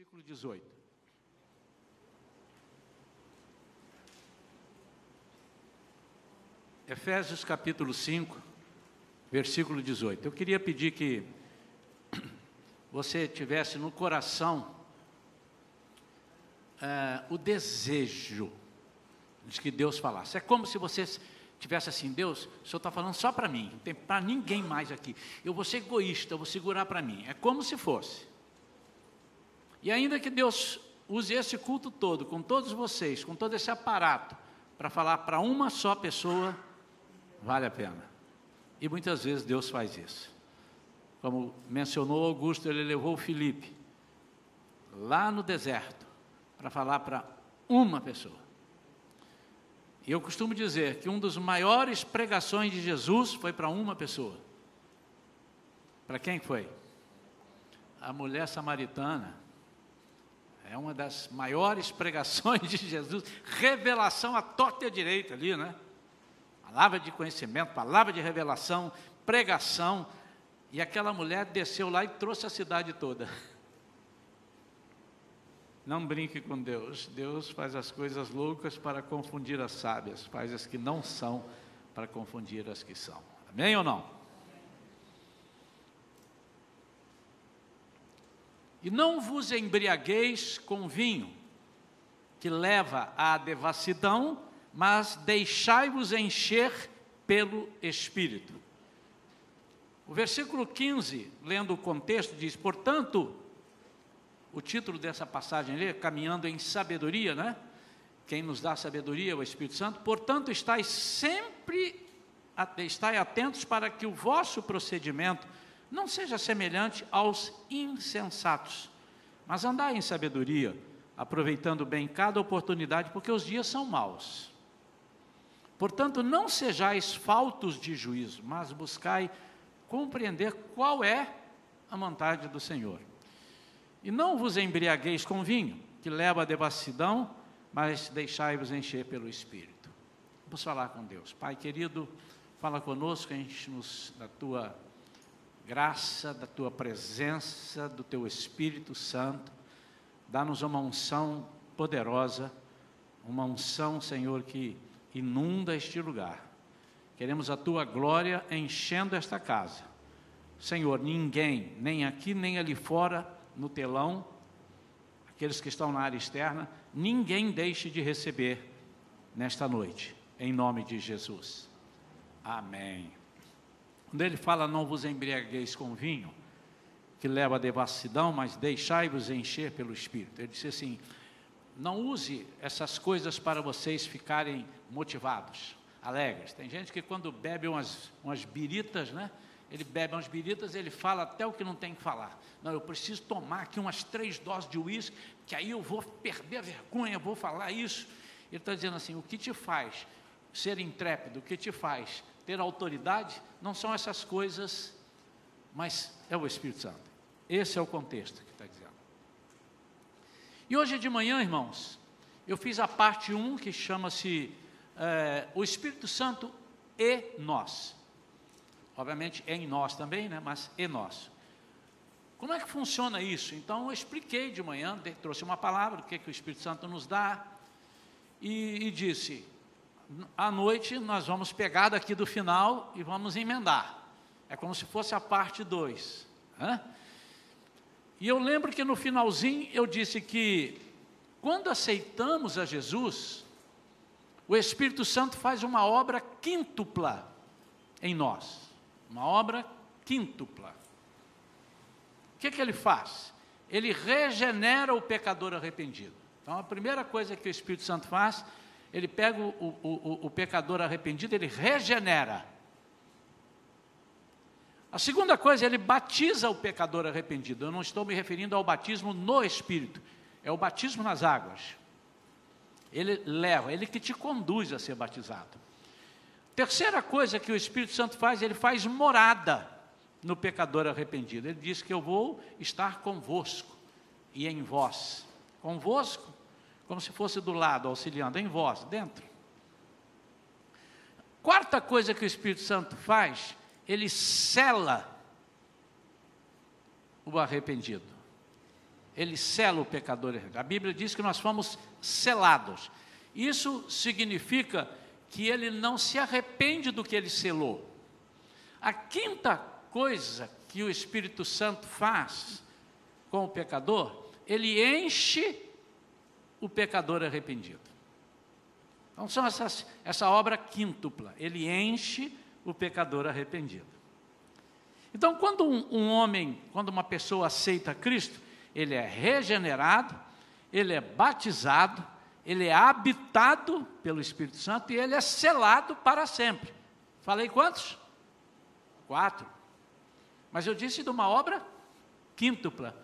versículo 18. Efésios capítulo 5, versículo 18. Eu queria pedir que você tivesse no coração é, o desejo de que Deus falasse. É como se você tivesse assim, Deus, o Senhor está falando só para mim, não tem para ninguém mais aqui. Eu vou ser egoísta, eu vou segurar para mim. É como se fosse. E ainda que Deus use esse culto todo, com todos vocês, com todo esse aparato, para falar para uma só pessoa, vale a pena. E muitas vezes Deus faz isso. Como mencionou Augusto, ele levou Felipe lá no deserto para falar para uma pessoa. E eu costumo dizer que um dos maiores pregações de Jesus foi para uma pessoa. Para quem foi? A mulher samaritana. É uma das maiores pregações de Jesus, revelação à torta e à direita ali, né? Palavra de conhecimento, palavra de revelação, pregação. E aquela mulher desceu lá e trouxe a cidade toda. Não brinque com Deus. Deus faz as coisas loucas para confundir as sábias, faz as que não são para confundir as que são. Amém ou não? E não vos embriagueis com vinho, que leva à devassidão, mas deixai-vos encher pelo Espírito. O versículo 15, lendo o contexto, diz: Portanto, o título dessa passagem ali, caminhando em sabedoria, né? Quem nos dá sabedoria é o Espírito Santo. Portanto, estáis sempre atentos para que o vosso procedimento não seja semelhante aos insensatos, mas andai em sabedoria, aproveitando bem cada oportunidade, porque os dias são maus. Portanto, não sejais faltos de juízo, mas buscai compreender qual é a vontade do Senhor. E não vos embriagueis com vinho, que leva à devassidão, mas deixai-vos encher pelo Espírito. Vamos falar com Deus. Pai querido, fala conosco, enche-nos da tua graça, da tua presença, do teu Espírito Santo. Dá-nos uma unção poderosa, uma unção, Senhor, que inunda este lugar. Queremos a tua glória enchendo esta casa. Senhor, ninguém, nem aqui nem ali fora, no telão, aqueles que estão na área externa, ninguém deixe de receber nesta noite, em nome de Jesus. Amém. Quando ele fala, não vos embriagueis com vinho, que leva à devassidão, mas deixai-vos encher pelo Espírito. Ele disse assim: não use essas coisas para vocês ficarem motivados, alegres. Tem gente que quando bebe umas, umas biritas, né? ele bebe umas biritas, ele fala até o que não tem que falar. Não, eu preciso tomar aqui umas três doses de uísque, que aí eu vou perder a vergonha, vou falar isso. Ele está dizendo assim: o que te faz ser intrépido, o que te faz ter autoridade, não são essas coisas, mas é o Espírito Santo. Esse é o contexto que está dizendo. E hoje de manhã, irmãos, eu fiz a parte 1 que chama-se é, O Espírito Santo e Nós. Obviamente é em nós também, né? mas em nós. Como é que funciona isso? Então eu expliquei de manhã, trouxe uma palavra, o que, é que o Espírito Santo nos dá, e, e disse: à noite nós vamos pegar daqui do final e vamos emendar. É como se fosse a parte 2. E eu lembro que no finalzinho eu disse que quando aceitamos a Jesus, o Espírito Santo faz uma obra quíntupla em nós. Uma obra quíntupla. O que, que ele faz? Ele regenera o pecador arrependido. Então, a primeira coisa que o Espírito Santo faz, ele pega o, o, o, pecador arrependido, ele regenera. A segunda coisa, ele batiza o pecador arrependido. Eu não estou me referindo ao batismo no Espírito, é o batismo nas águas. Ele leva, ele que te conduz a ser batizado. Terceira coisa que o Espírito Santo faz, ele faz morada no pecador arrependido. Ele diz que eu vou estar convosco e em vós. Convosco, como se fosse do lado, auxiliando, em vós, dentro. Quarta coisa que o Espírito Santo faz, ele cela o arrependido. ele sela o pecador. A Bíblia diz que nós fomos selados. Isso significa que ele não se arrepende do que ele selou. A quinta coisa que o Espírito Santo faz com o pecador, ele enche o pecador arrependido. Então, são essas, essa obra quíntupla. Ele enche o pecador arrependido. Então, quando um, um homem, quando uma pessoa aceita Cristo, ele é regenerado, ele é batizado, ele é habitado pelo Espírito Santo e ele é selado para sempre. Falei quantos? Quatro. Mas eu disse de uma obra quíntupla.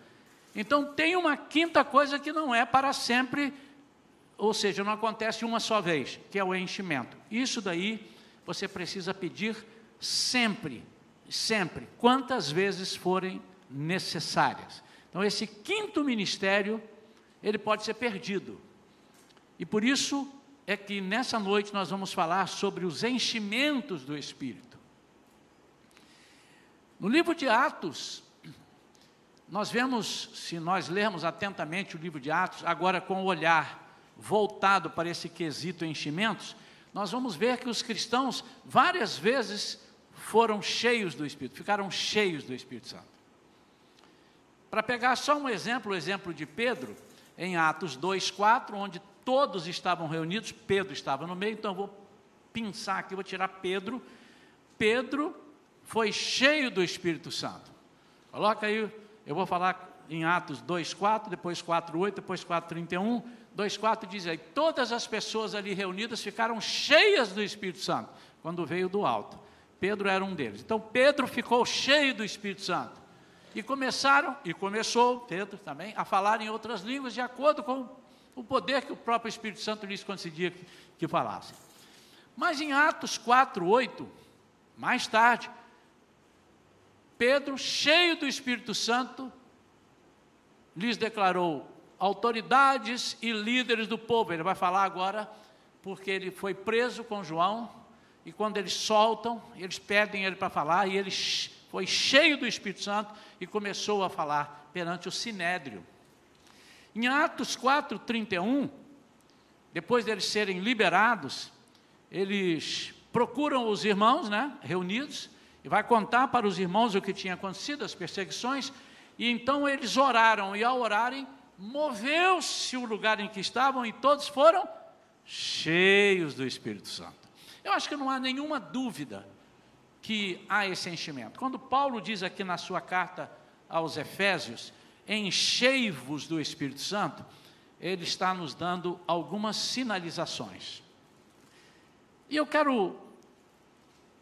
Então tem uma quinta coisa que não é para sempre, ou seja, não acontece uma só vez, que é o enchimento. Isso daí você precisa pedir sempre, sempre, quantas vezes forem necessárias. Então esse quinto ministério, ele pode ser perdido. E por isso é que nessa noite nós vamos falar sobre os enchimentos do Espírito. No livro de Atos, nós vemos, se nós lermos atentamente o livro de Atos, agora com o olhar voltado para esse quesito enchimentos, nós vamos ver que os cristãos várias vezes foram cheios do Espírito, ficaram cheios do Espírito Santo. Para pegar só um exemplo, o exemplo de Pedro, em Atos 2,4, onde todos estavam reunidos, Pedro estava no meio, então eu vou pensar aqui, vou tirar Pedro. Pedro foi cheio do Espírito Santo. Coloca aí eu vou falar em Atos 2:4, depois 4:8, depois 4:31. 2:4 diz aí: todas as pessoas ali reunidas ficaram cheias do Espírito Santo quando veio do alto. Pedro era um deles. Então Pedro ficou cheio do Espírito Santo. E começaram, e começou Pedro também, a falar em outras línguas de acordo com o poder que o próprio Espírito Santo lhes concedia que, que falassem. Mas em Atos 4:8, mais tarde, Pedro, cheio do Espírito Santo, lhes declarou autoridades e líderes do povo. Ele vai falar agora, porque ele foi preso com João, e quando eles soltam, eles pedem ele para falar, e ele foi cheio do Espírito Santo e começou a falar perante o sinédrio. Em Atos 4, 31, depois deles serem liberados, eles procuram os irmãos, né, reunidos, e vai contar para os irmãos o que tinha acontecido, as perseguições, e então eles oraram, e ao orarem, moveu-se o lugar em que estavam, e todos foram cheios do Espírito Santo. Eu acho que não há nenhuma dúvida que há esse enchimento. Quando Paulo diz aqui na sua carta aos Efésios, enchei-vos do Espírito Santo, ele está nos dando algumas sinalizações. E eu quero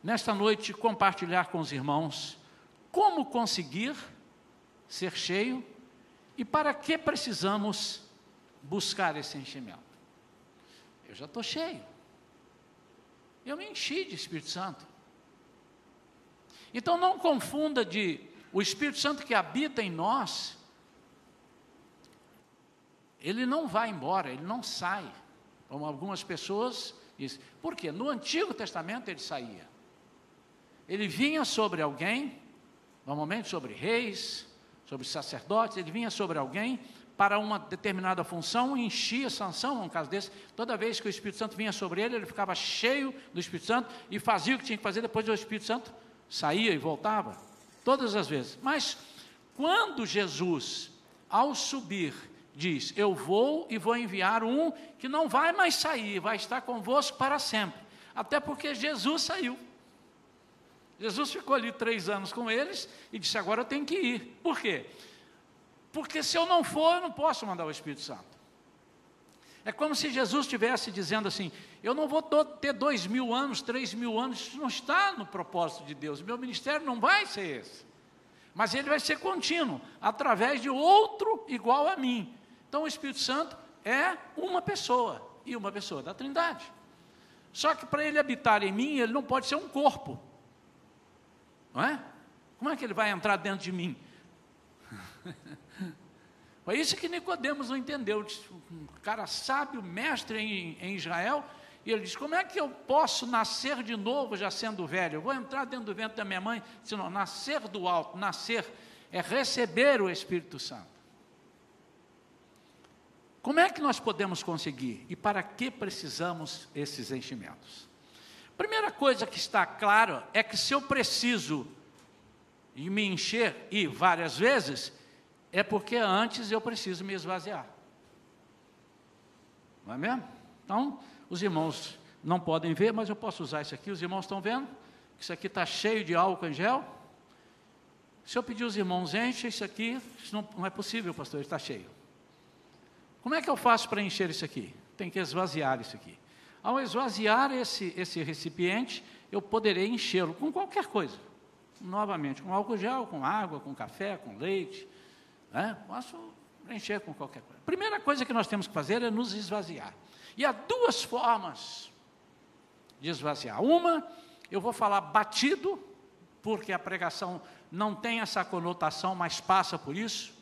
nesta noite compartilhar com os irmãos como conseguir ser cheio e para que precisamos buscar esse enchimento. Eu já estou cheio. Eu me enchi de Espírito Santo. Então não confunda de o Espírito Santo que habita em nós, ele não vai embora, ele não sai. Como algumas pessoas dizem. Por quê? No Antigo Testamento ele saía. Ele vinha sobre alguém, normalmente sobre reis, sobre sacerdotes, ele vinha sobre alguém para uma determinada função, enchia Sansão, um caso desse, toda vez que o Espírito Santo vinha sobre ele, ele ficava cheio do Espírito Santo e fazia o que tinha que fazer, depois o Espírito Santo saía e voltava, todas as vezes. Mas quando Jesus, ao subir, diz: Eu vou e vou enviar um que não vai mais sair, vai estar convosco para sempre. Até porque Jesus saiu. Jesus ficou ali três anos com eles e disse: Agora eu tenho que ir. Por quê? Porque se eu não for, eu não posso mandar o Espírito Santo. É como se Jesus estivesse dizendo assim: Eu não vou ter dois mil anos, três mil anos, isso não está no propósito de Deus. Meu ministério não vai ser esse. Mas ele vai ser contínuo, através de outro igual a mim. Então o Espírito Santo é uma pessoa e uma pessoa da Trindade. Só que para ele habitar em mim, ele não pode ser um corpo. Não é? Como é que ele vai entrar dentro de mim? Foi isso que Nicodemos não entendeu. Um cara sábio, mestre em, em Israel, e ele diz: Como é que eu posso nascer de novo já sendo velho? Eu vou entrar dentro do ventre da minha mãe? Se não, nascer do alto, nascer é receber o Espírito Santo. Como é que nós podemos conseguir e para que precisamos esses enchimentos? Primeira coisa que está claro é que se eu preciso me encher e várias vezes, é porque antes eu preciso me esvaziar. Não é mesmo? Então, os irmãos não podem ver, mas eu posso usar isso aqui. Os irmãos estão vendo? Que isso aqui está cheio de álcool em gel. Se eu pedir aos irmãos, enche isso aqui, isso não, não é possível, pastor, está cheio. Como é que eu faço para encher isso aqui? Tem que esvaziar isso aqui. Ao esvaziar esse, esse recipiente, eu poderei enchê-lo com qualquer coisa. Novamente, com álcool gel, com água, com café, com leite. Né? Posso encher com qualquer coisa. Primeira coisa que nós temos que fazer é nos esvaziar. E há duas formas de esvaziar. Uma, eu vou falar batido, porque a pregação não tem essa conotação, mas passa por isso.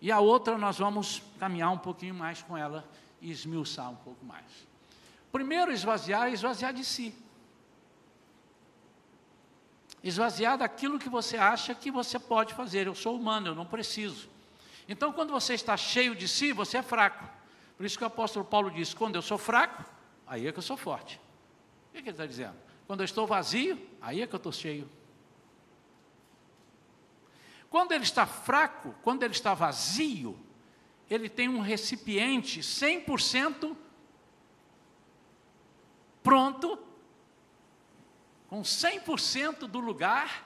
E a outra, nós vamos caminhar um pouquinho mais com ela e esmiuçar um pouco mais. Primeiro, esvaziar é esvaziar de si. Esvaziar daquilo que você acha que você pode fazer. Eu sou humano, eu não preciso. Então, quando você está cheio de si, você é fraco. Por isso que o apóstolo Paulo diz: quando eu sou fraco, aí é que eu sou forte. O que, é que ele está dizendo? Quando eu estou vazio, aí é que eu estou cheio. Quando ele está fraco, quando ele está vazio, ele tem um recipiente 100% pronto, com 100% do lugar,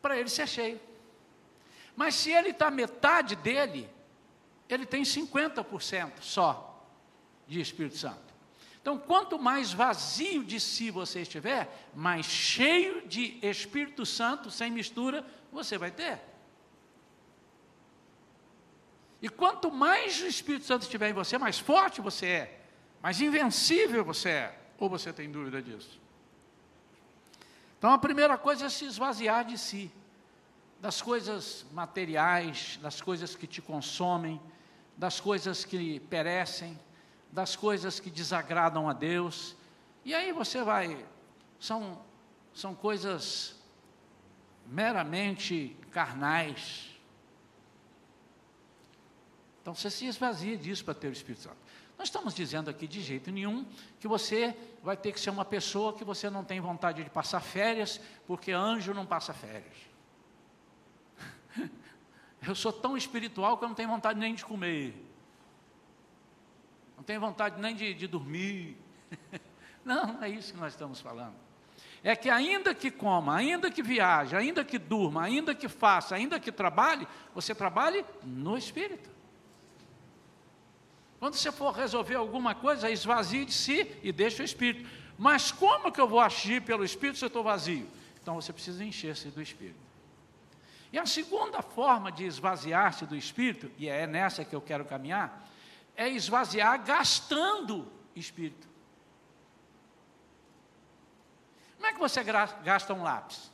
para ele ser cheio. Mas se ele está metade dele, ele tem 50% só de Espírito Santo. Então, quanto mais vazio de si você estiver, mais cheio de Espírito Santo, sem mistura, você vai ter. E quanto mais o Espírito Santo estiver em você, mais forte você é, mais invencível você é. Ou você tem dúvida disso? Então, a primeira coisa é se esvaziar de si das coisas materiais, das coisas que te consomem, das coisas que perecem, das coisas que desagradam a Deus. E aí você vai, são, são coisas meramente carnais. Então você se esvazia disso para ter o Espírito Santo. Nós estamos dizendo aqui de jeito nenhum que você vai ter que ser uma pessoa que você não tem vontade de passar férias, porque anjo não passa férias. Eu sou tão espiritual que eu não tenho vontade nem de comer. Não tenho vontade nem de, de dormir. Não, não é isso que nós estamos falando. É que ainda que coma, ainda que viaje, ainda que durma, ainda que faça, ainda que trabalhe, você trabalhe no Espírito. Quando você for resolver alguma coisa, esvazie de si e deixe o Espírito. Mas como que eu vou agir pelo Espírito se eu estou vazio? Então você precisa encher-se do Espírito. E a segunda forma de esvaziar-se do espírito, e é nessa que eu quero caminhar, é esvaziar gastando espírito. Como é que você gasta um lápis?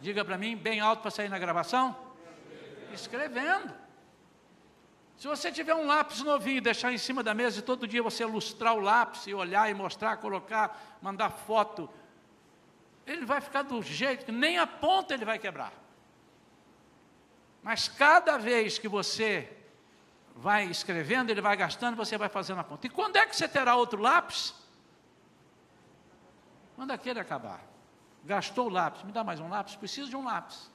Diga para mim, bem alto para sair na gravação? Escrevendo. Se você tiver um lápis novinho e deixar em cima da mesa e todo dia você lustrar o lápis e olhar e mostrar, colocar, mandar foto, ele vai ficar do jeito que nem a ponta ele vai quebrar. Mas cada vez que você vai escrevendo, ele vai gastando, você vai fazendo a ponta. E quando é que você terá outro lápis? Quando aquele acabar. Gastou o lápis, me dá mais um lápis? Preciso de um lápis.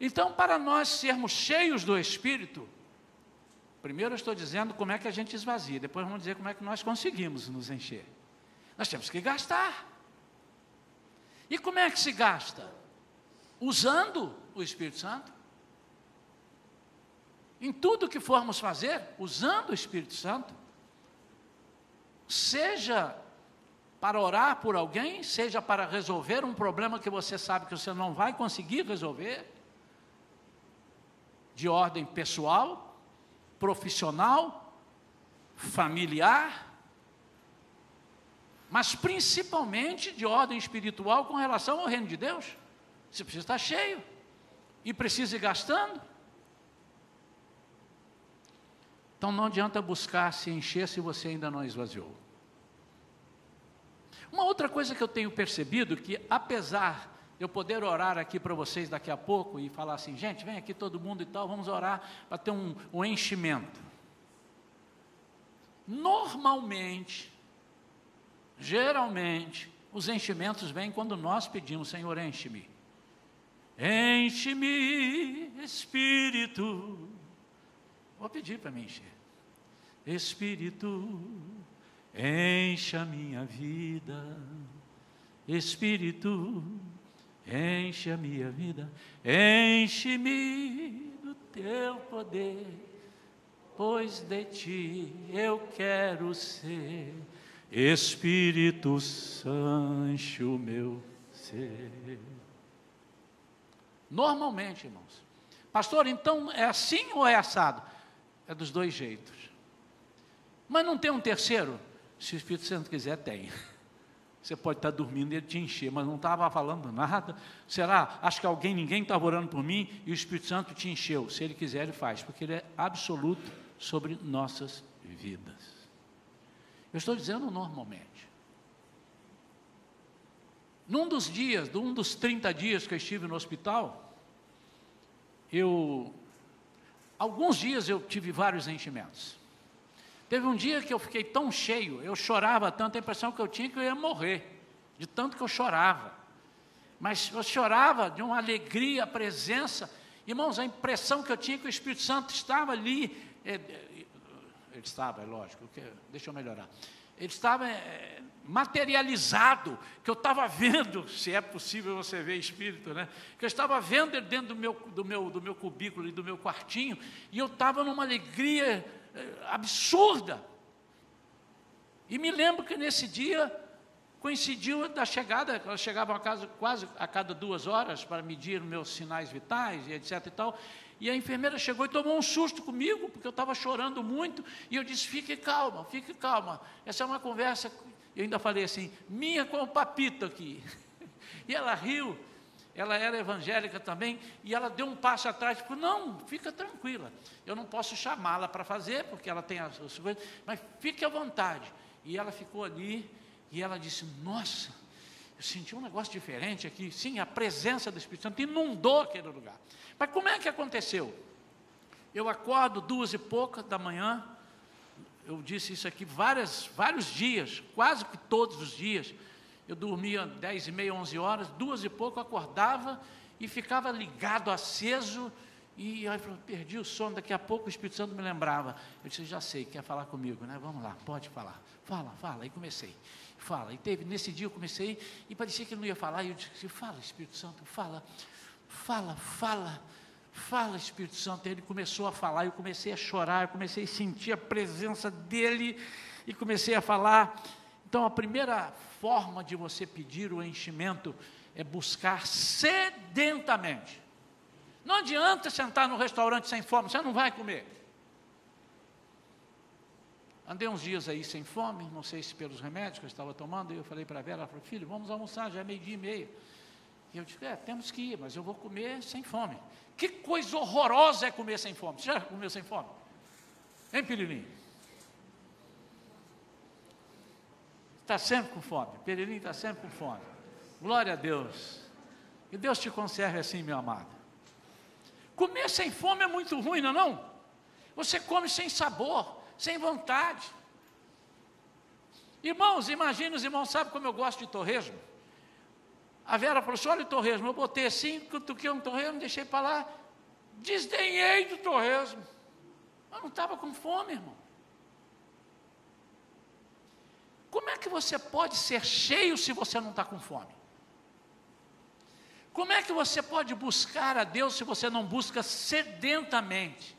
Então, para nós sermos cheios do Espírito, primeiro eu estou dizendo como é que a gente esvazia, depois vamos dizer como é que nós conseguimos nos encher. Nós temos que gastar. E como é que se gasta? Usando o Espírito Santo. Em tudo que formos fazer, usando o Espírito Santo. Seja para orar por alguém, seja para resolver um problema que você sabe que você não vai conseguir resolver, de ordem pessoal, profissional, familiar, mas principalmente de ordem espiritual com relação ao reino de Deus. Você precisa estar cheio e precisa ir gastando. Então não adianta buscar se encher se você ainda não esvaziou. Uma outra coisa que eu tenho percebido que apesar eu poder orar aqui para vocês daqui a pouco e falar assim, gente, vem aqui todo mundo e tal, vamos orar para ter um, um enchimento. Normalmente, geralmente, os enchimentos vêm quando nós pedimos, Senhor, enche-me. Enche-me, Espírito. Vou pedir para me encher. Espírito, enche a minha vida. Espírito, enche a minha vida. Enche-me do teu poder, pois de ti eu quero ser. Espírito Sancho, meu ser. Normalmente, irmãos. Pastor, então é assim ou é assado? É dos dois jeitos. Mas não tem um terceiro? Se o Espírito Santo quiser, tem. Você pode estar dormindo e ele te encher, mas não estava falando nada. Será? Acho que alguém, ninguém estava orando por mim e o Espírito Santo te encheu. Se ele quiser, ele faz, porque ele é absoluto sobre nossas vidas. Eu estou dizendo normalmente. Num dos dias, num dos 30 dias que eu estive no hospital, eu alguns dias eu tive vários enchimentos. Teve um dia que eu fiquei tão cheio, eu chorava tanto, a impressão que eu tinha que eu ia morrer, de tanto que eu chorava. Mas eu chorava de uma alegria, presença. Irmãos, a impressão que eu tinha que o Espírito Santo estava ali. É, é, ele estava, é lógico, deixa eu melhorar. Ele estava é, materializado, que eu estava vendo, se é possível você ver espírito, né? Que eu estava vendo ele dentro do meu, do meu, do meu cubículo e do meu quartinho, e eu estava numa alegria eh, absurda. E me lembro que nesse dia coincidiu da chegada, elas chegavam a casa quase a cada duas horas para medir meus sinais vitais e etc e tal. E a enfermeira chegou e tomou um susto comigo, porque eu estava chorando muito, e eu disse: fique calma, fique calma. Essa é uma conversa eu ainda falei assim, minha com o papito aqui. E ela riu, ela era evangélica também, e ela deu um passo atrás, tipo, não, fica tranquila, eu não posso chamá-la para fazer, porque ela tem as, as coisas, mas fique à vontade. E ela ficou ali, e ela disse, nossa, eu senti um negócio diferente aqui, sim, a presença do Espírito Santo inundou aquele lugar. Mas como é que aconteceu? Eu acordo duas e pouca da manhã, eu disse isso aqui várias, vários dias, quase que todos os dias. Eu dormia dez e meia, onze horas, duas e pouco acordava e ficava ligado, aceso, e aí perdi o sono, daqui a pouco o Espírito Santo me lembrava. Eu disse, já sei, quer falar comigo, né? Vamos lá, pode falar. Fala, fala. E comecei. Fala. E teve, nesse dia eu comecei, e parecia que ele não ia falar, e eu disse, fala, Espírito Santo, fala, fala, fala. Fala, Espírito Santo. Ele começou a falar, eu comecei a chorar, eu comecei a sentir a presença dele e comecei a falar. Então, a primeira forma de você pedir o enchimento é buscar sedentamente. Não adianta sentar no restaurante sem fome, você não vai comer. Andei uns dias aí sem fome, não sei se pelos remédios que eu estava tomando, e eu falei para a Vera, ela falou, filho, vamos almoçar, já é meio-dia e meio. E eu disse, é, temos que ir, mas eu vou comer sem fome. Que coisa horrorosa é comer sem fome. Você já comeu sem fome? Hein, Pirilim? Está sempre com fome. Pirilim está sempre com fome. Glória a Deus. Que Deus te conserve assim, meu amado. Comer sem fome é muito ruim, não é não? Você come sem sabor, sem vontade. Irmãos, imagina, os irmãos sabem como eu gosto de torresmo. A Vera falou assim: olha o torresmo. Eu botei assim, cutuquei um torresmo, deixei para lá. Desdenhei do torresmo. Eu não estava com fome, irmão. Como é que você pode ser cheio se você não está com fome? Como é que você pode buscar a Deus se você não busca sedentamente?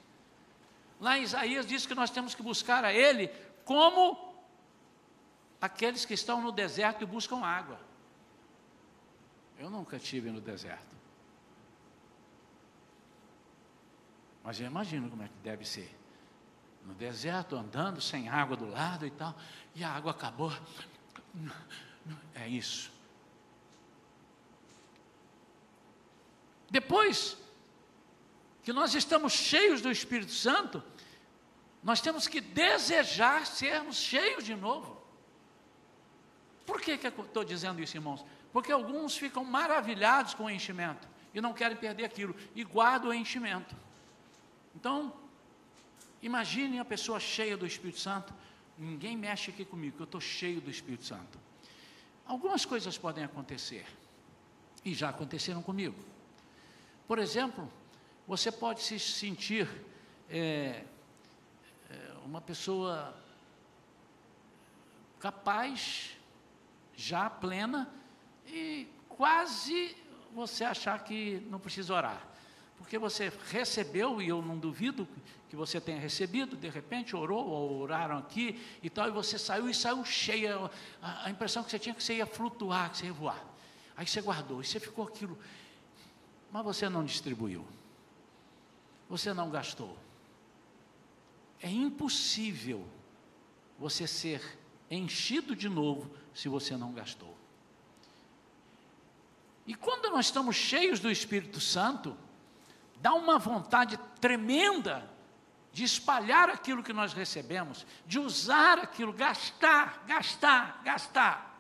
Lá em Isaías diz que nós temos que buscar a Ele como aqueles que estão no deserto e buscam água. Eu nunca tive no deserto. Mas eu imagino como é que deve ser. No deserto, andando sem água do lado e tal, e a água acabou. É isso. Depois que nós estamos cheios do Espírito Santo, nós temos que desejar sermos cheios de novo. Por que, que eu estou dizendo isso, irmãos? Porque alguns ficam maravilhados com o enchimento e não querem perder aquilo e guardam o enchimento. Então, imagine a pessoa cheia do Espírito Santo. Ninguém mexe aqui comigo, que eu estou cheio do Espírito Santo. Algumas coisas podem acontecer, e já aconteceram comigo. Por exemplo, você pode se sentir é, é, uma pessoa capaz, já plena, e quase você achar que não precisa orar. Porque você recebeu, e eu não duvido que você tenha recebido, de repente orou, ou oraram aqui e tal, e você saiu e saiu cheia. A, impressão que você tinha que você ia flutuar, que você ia voar. Aí você guardou, e você ficou aquilo. Mas você não distribuiu. Você não gastou. É impossível você ser enchido de novo se você não gastou. E quando nós estamos cheios do Espírito Santo, dá uma vontade tremenda de espalhar aquilo que nós recebemos, de usar aquilo, gastar, gastar, gastar.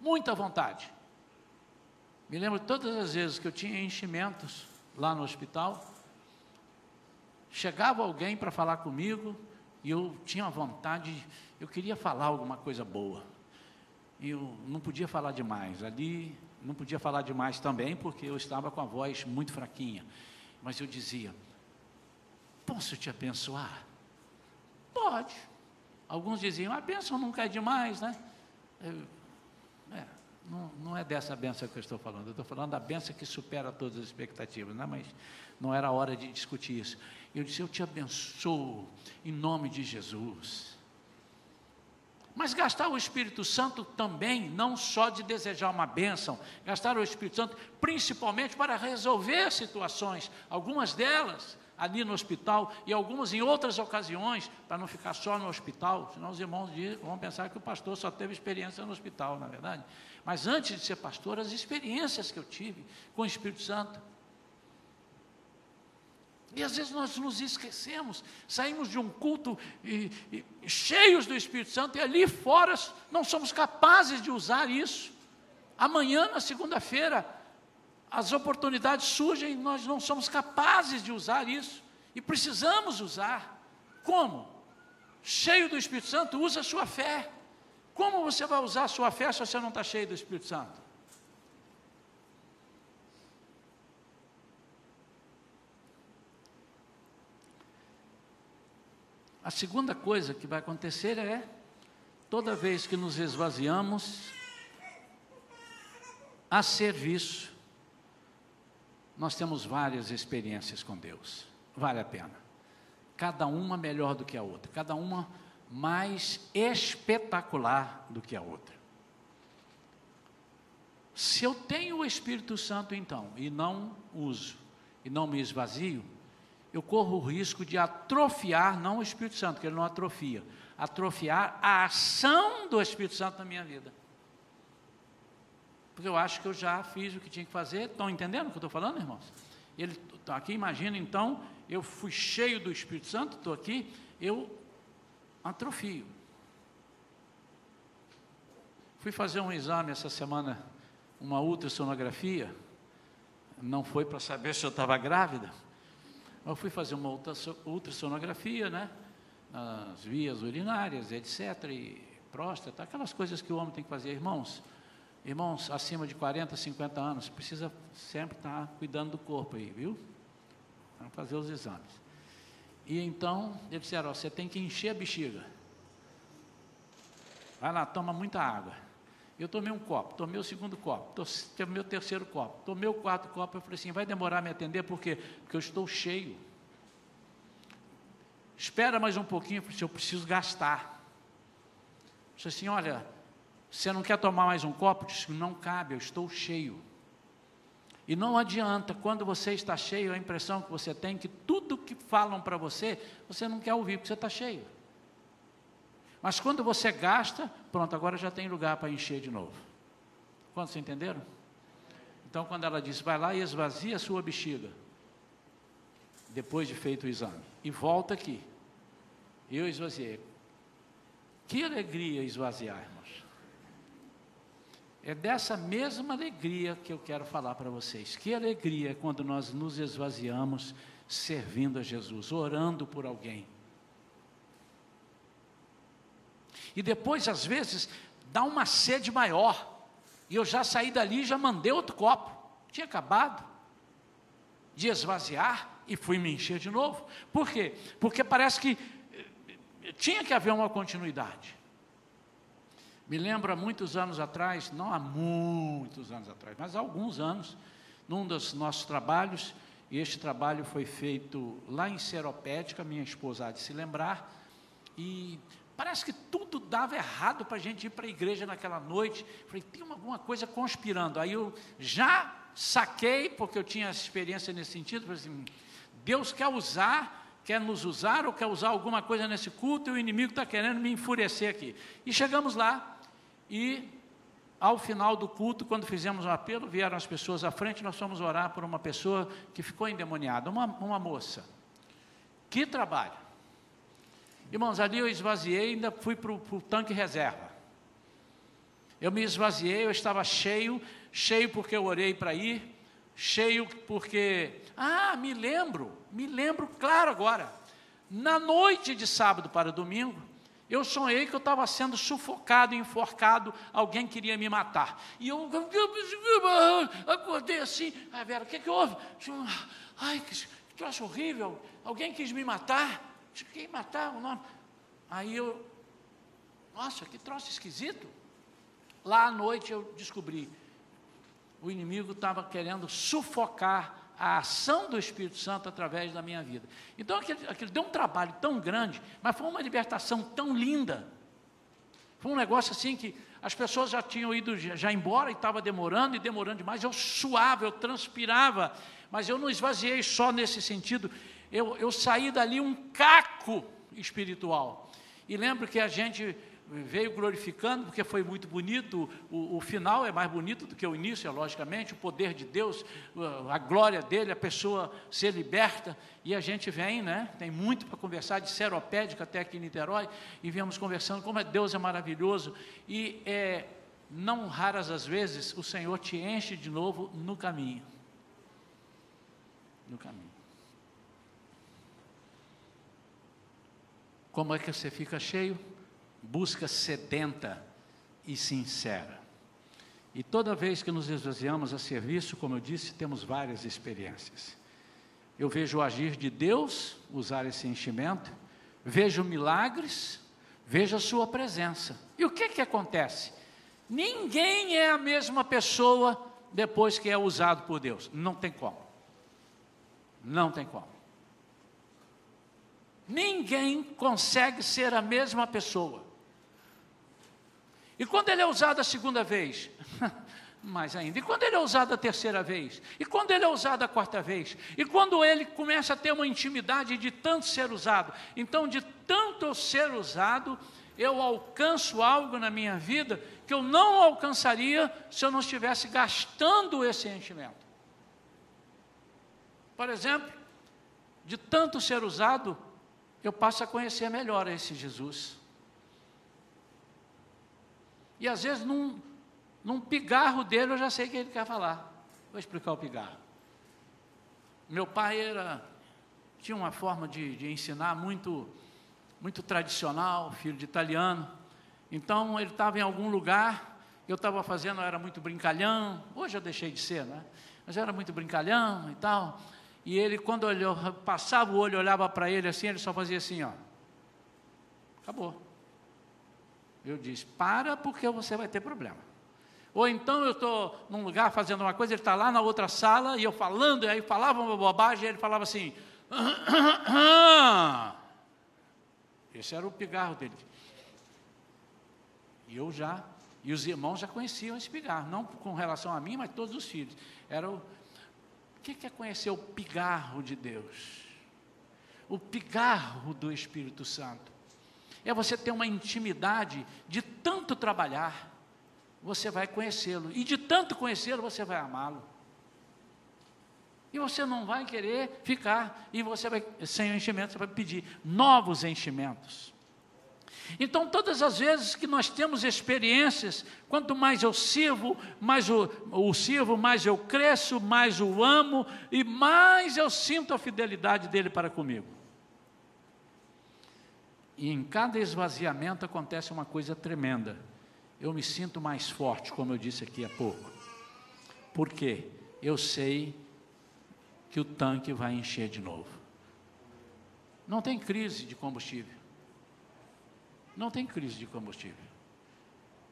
Muita vontade. Me lembro todas as vezes que eu tinha enchimentos lá no hospital, chegava alguém para falar comigo e eu tinha vontade, eu queria falar alguma coisa boa. E eu não podia falar demais. Ali não podia falar demais também, porque eu estava com a voz muito fraquinha. Mas eu dizia: Posso te abençoar? Pode. Alguns diziam: A bênção nunca é demais, né? É, não, não, é dessa benção que eu estou falando. Eu estou falando da benção que supera todas as expectativas, né? Mas não era hora de discutir isso. Eu disse: Eu te abençoo em nome de Jesus. Mas gastar o Espírito Santo também, não só de desejar uma bênção, gastar o Espírito Santo principalmente para resolver situações, algumas delas ali no hospital e algumas em outras ocasiões, para não ficar só no hospital, senão os irmãos vão pensar que o pastor só teve experiência no hospital, na é verdade. Mas antes de ser pastor, as experiências que eu tive com o Espírito Santo, e às vezes nós nos esquecemos, saímos de um culto e, e, cheios do Espírito Santo e ali fora não somos capazes de usar isso. Amanhã, na segunda-feira, as oportunidades surgem e nós não somos capazes de usar isso. E precisamos usar. Como? Cheio do Espírito Santo, usa a sua fé. Como você vai usar a sua fé se você não está cheio do Espírito Santo? A segunda coisa que vai acontecer é, toda vez que nos esvaziamos a serviço, nós temos várias experiências com Deus, vale a pena. Cada uma melhor do que a outra, cada uma mais espetacular do que a outra. Se eu tenho o Espírito Santo então e não uso e não me esvazio, eu corro o risco de atrofiar, não o Espírito Santo, que ele não atrofia, atrofiar a ação do Espírito Santo na minha vida. Porque eu acho que eu já fiz o que tinha que fazer. Estão entendendo o que eu estou falando, irmãos? Ele tá aqui, imagina então, eu fui cheio do Espírito Santo, estou aqui, eu atrofio. Fui fazer um exame essa semana, uma ultrassonografia, não foi para saber se eu estava grávida, eu fui fazer uma ultrassonografia, né? Nas vias urinárias, etc. E próstata, aquelas coisas que o homem tem que fazer. Irmãos, irmãos acima de 40, 50 anos, precisa sempre estar cuidando do corpo aí, viu? Vamos fazer os exames. E então, eles disseram, ó, você tem que encher a bexiga. Vai lá, toma muita água. Eu tomei um copo, tomei o segundo copo, tomei o terceiro copo, tomei o quarto copo. Eu falei assim: vai demorar a me atender, por quê? Porque eu estou cheio. Espera mais um pouquinho, porque eu preciso gastar. Eu disse assim: olha, você não quer tomar mais um copo? Disse: não cabe, eu estou cheio. E não adianta, quando você está cheio, a impressão que você tem que tudo que falam para você, você não quer ouvir, porque você está cheio. Mas quando você gasta, pronto, agora já tem lugar para encher de novo. Quantos entenderam? Então, quando ela disse, vai lá e esvazia a sua bexiga, depois de feito o exame, e volta aqui. Eu esvaziei. Que alegria esvaziar. É dessa mesma alegria que eu quero falar para vocês. Que alegria quando nós nos esvaziamos servindo a Jesus, orando por alguém. E depois, às vezes, dá uma sede maior. E eu já saí dali e já mandei outro copo. Tinha acabado de esvaziar e fui me encher de novo. Por quê? Porque parece que eh, tinha que haver uma continuidade. Me lembro há muitos anos atrás, não há muitos anos atrás, mas há alguns anos, num dos nossos trabalhos, e este trabalho foi feito lá em Seropédica, minha esposa há de se lembrar, e parece que tudo dava errado para a gente ir para a igreja naquela noite. Falei, tem alguma coisa conspirando. Aí eu já saquei, porque eu tinha experiência nesse sentido, falei assim, Deus quer usar, quer nos usar ou quer usar alguma coisa nesse culto e o inimigo está querendo me enfurecer aqui. E chegamos lá e ao final do culto, quando fizemos o um apelo, vieram as pessoas à frente, nós fomos orar por uma pessoa que ficou endemoniada, uma, uma moça. Que trabalho! Irmãos, ali eu esvaziei ainda fui para o tanque reserva. Eu me esvaziei, eu estava cheio, cheio porque eu orei para ir, cheio porque. Ah, me lembro, me lembro claro agora. Na noite de sábado para domingo, eu sonhei que eu estava sendo sufocado, enforcado, alguém queria me matar. E eu acordei assim, ah, Vera, o que, que houve? Ai, que troço horrível, alguém quis me matar. Quem matar o nome? Aí eu, nossa, que troço esquisito. Lá à noite eu descobri, o inimigo estava querendo sufocar a ação do Espírito Santo através da minha vida. Então aquilo, aquilo deu um trabalho tão grande, mas foi uma libertação tão linda. Foi um negócio assim que as pessoas já tinham ido já embora e estava demorando e demorando demais. Eu suava, eu transpirava, mas eu não esvaziei só nesse sentido. Eu, eu saí dali um caco espiritual. E lembro que a gente veio glorificando, porque foi muito bonito, o, o, final é mais bonito do que o início, é, logicamente, o poder de Deus, a glória dele, a pessoa ser liberta, e a gente vem, né, tem muito para conversar, de Seropédica até aqui em Niterói, e viemos conversando como é, Deus é maravilhoso, e é, não raras as vezes o Senhor te enche de novo no caminho, no caminho. Como é que você fica cheio? Busca sedenta e sincera. E toda vez que nos esvaziamos a serviço, como eu disse, temos várias experiências. Eu vejo o agir de Deus usar esse enchimento, vejo milagres, vejo a sua presença. E o que que acontece? Ninguém é a mesma pessoa depois que é usado por Deus. Não tem como. Não tem como. Ninguém consegue ser a mesma pessoa. E quando ele é usado a segunda vez? Mais ainda. E quando ele é usado a terceira vez? E quando ele é usado a quarta vez? E quando ele começa a ter uma intimidade de tanto ser usado? Então, de tanto ser usado, eu alcanço algo na minha vida que eu não alcançaria se eu não estivesse gastando esse enchimento. Por exemplo, de tanto ser usado, eu passo a conhecer melhor esse Jesus. E às vezes, num, num pigarro dele, eu já sei o que ele quer falar. Vou explicar o pigarro. Meu pai era, tinha uma forma de, de ensinar muito, muito tradicional, filho de italiano. Então, ele estava em algum lugar, eu estava fazendo, eu era muito brincalhão. Hoje eu deixei de ser, né? Mas eu era muito brincalhão e tal. E ele, quando olhou, passava o olho, olhava para ele assim, ele só fazia assim, ó. Acabou. Eu disse: para, porque você vai ter problema. Ou então eu estou num lugar fazendo uma coisa, ele está lá na outra sala, e eu falando, e aí falava uma bobagem, e ele falava assim. Esse era o pigarro dele. E eu já, e os irmãos já conheciam esse pigarro, não com relação a mim, mas todos os filhos. Era o. O que é conhecer o pigarro de Deus? O pigarro do Espírito Santo é você ter uma intimidade de tanto trabalhar, você vai conhecê-lo, e de tanto conhecê-lo, você vai amá-lo. E você não vai querer ficar, e você vai, sem o enchimento, você vai pedir novos enchimentos. Então, todas as vezes que nós temos experiências, quanto mais eu sirvo, mais o, o sirvo, mais eu cresço, mais o amo e mais eu sinto a fidelidade dele para comigo. E em cada esvaziamento acontece uma coisa tremenda. Eu me sinto mais forte, como eu disse aqui há pouco. Por quê? Eu sei que o tanque vai encher de novo. Não tem crise de combustível. Não tem crise de combustível.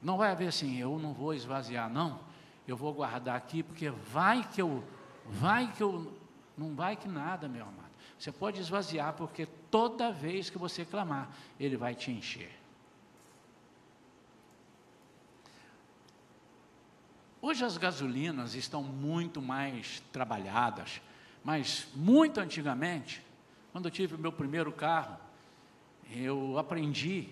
Não vai haver assim, eu não vou esvaziar, não. Eu vou guardar aqui porque vai que eu, vai que eu, não vai que nada, meu amado. Você pode esvaziar porque toda vez que você clamar, ele vai te encher. Hoje as gasolinas estão muito mais trabalhadas, mas muito antigamente, quando eu tive o meu primeiro carro, eu aprendi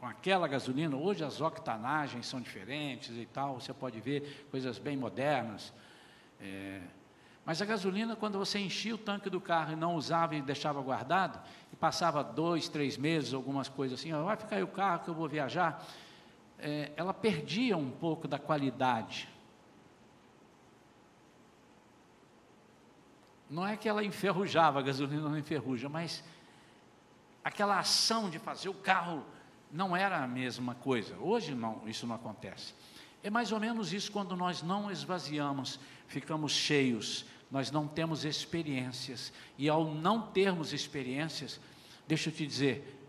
com aquela gasolina. Hoje as octanagens são diferentes e tal, você pode ver coisas bem modernas. É, mas a gasolina, quando você enchia o tanque do carro e não usava e deixava guardado, e passava dois, três meses, algumas coisas assim, vai ficar aí o carro que eu vou viajar, é, ela perdia um pouco da qualidade. Não é que ela enferrujava, a gasolina não enferruja, mas aquela ação de fazer o carro não era a mesma coisa. Hoje não, isso não acontece. É mais ou menos isso quando nós não esvaziamos, ficamos cheios, nós não temos experiências. E ao não termos experiências, deixa eu te dizer,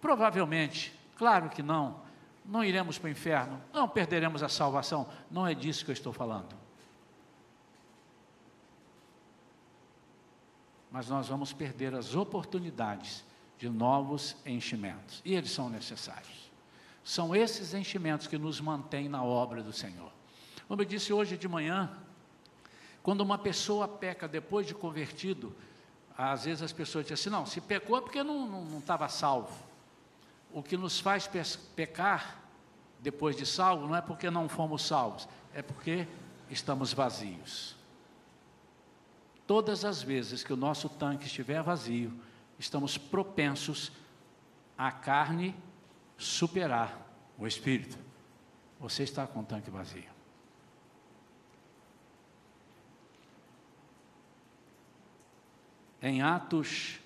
provavelmente, claro que não, não iremos para o inferno, não perderemos a salvação, não é disso que eu estou falando. Mas nós vamos perder as oportunidades de novos enchimentos. E eles são necessários. São esses enchimentos que nos mantêm na obra do Senhor. Como eu disse hoje de manhã, quando uma pessoa peca depois de convertido, às vezes as pessoas dizem assim: não, se pecou é porque não estava salvo. O que nos faz pecar depois de salvo não é porque não fomos salvos, é porque estamos vazios. Todas as vezes que o nosso tanque estiver vazio, estamos propensos a carne superar o espírito. Você está com o tanque vazio. Em Atos,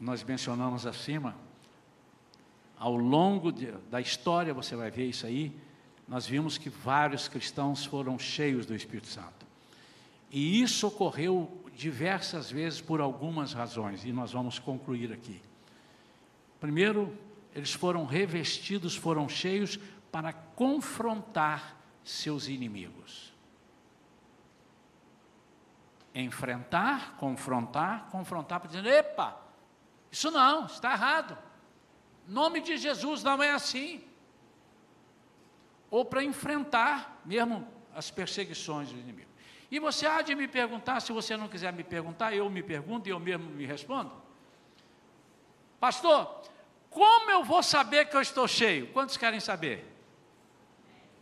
nós mencionamos acima, ao longo de, da história, você vai ver isso aí, nós vimos que vários cristãos foram cheios do Espírito Santo. E isso ocorreu diversas vezes por algumas razões, e nós vamos concluir aqui. Primeiro, eles foram revestidos, foram cheios para confrontar seus inimigos. Enfrentar, confrontar, confrontar, para dizer: epa, isso não, está errado. Nome de Jesus não é assim. Ou para enfrentar mesmo as perseguições do inimigo. E você há de me perguntar, se você não quiser me perguntar, eu me pergunto e eu mesmo me respondo. Pastor, como eu vou saber que eu estou cheio? Quantos querem saber?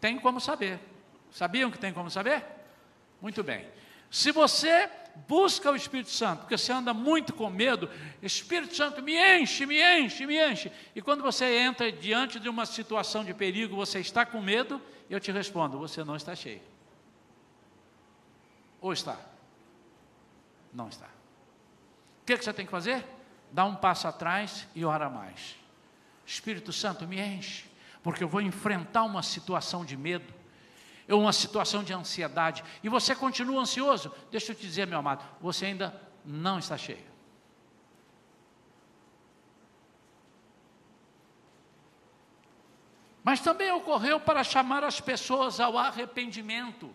Tem como saber. Sabiam que tem como saber? Muito bem. Se você busca o Espírito Santo, porque você anda muito com medo, Espírito Santo me enche, me enche, me enche. E quando você entra diante de uma situação de perigo, você está com medo, eu te respondo: você não está cheio. Ou está? Não está. O que, que você tem que fazer? Dá um passo atrás e ora mais. Espírito Santo, me enche, porque eu vou enfrentar uma situação de medo, uma situação de ansiedade, e você continua ansioso. Deixa eu te dizer, meu amado, você ainda não está cheio. Mas também ocorreu para chamar as pessoas ao arrependimento.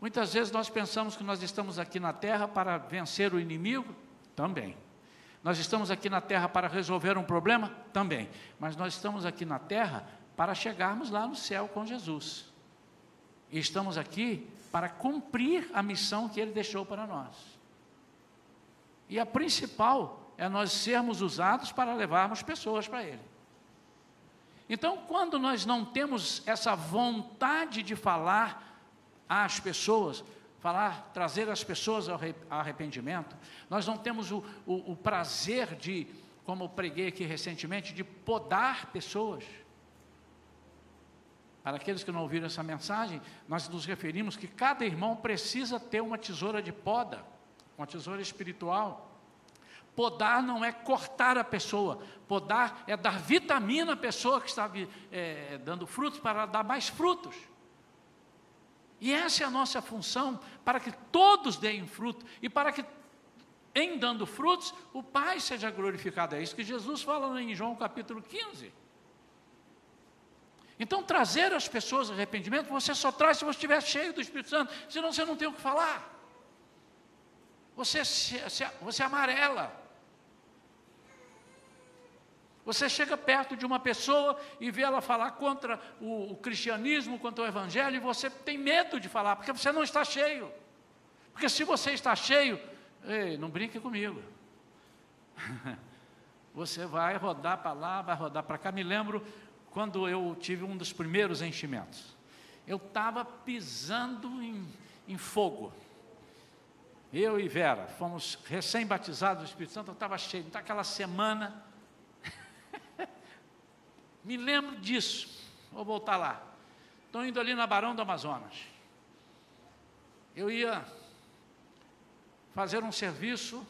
Muitas vezes nós pensamos que nós estamos aqui na terra para vencer o inimigo, também. Nós estamos aqui na terra para resolver um problema, também. Mas nós estamos aqui na terra para chegarmos lá no céu com Jesus. E estamos aqui para cumprir a missão que Ele deixou para nós. E a principal é nós sermos usados para levarmos pessoas para Ele. Então, quando nós não temos essa vontade de falar às pessoas, falar, trazer as pessoas ao arrependimento. Nós não temos o, o, o prazer de como preguei aqui recentemente, de podar pessoas. Para aqueles que não ouviram essa mensagem, nós nos referimos que cada irmão precisa ter uma tesoura de poda, uma tesoura espiritual. Podar não é cortar a pessoa, podar é dar vitamina à pessoa que está é, dando frutos para dar mais frutos. E essa é a nossa função, para que todos deem fruto e para que, em dando frutos, o Pai seja glorificado. É isso que Jesus fala em João capítulo 15. Então, trazer as pessoas ao arrependimento, você só traz se você estiver cheio do Espírito Santo, senão você não tem o que falar. Você, você amarela. Você chega perto de uma pessoa e vê ela falar contra o, o, cristianismo, contra o evangelho, e você tem medo de falar, porque você não está cheio. Porque se você está cheio, ei, não brinque comigo. Você vai rodar para lá, vai rodar para cá. Me lembro quando eu tive um dos primeiros enchimentos. Eu estava pisando em, em fogo. Eu e Vera fomos recém-batizados do Espírito Santo, eu estava cheio. Então, aquela semana, me lembro disso. Vou voltar lá. Estou indo ali na Barão do Amazonas. Eu ia fazer um serviço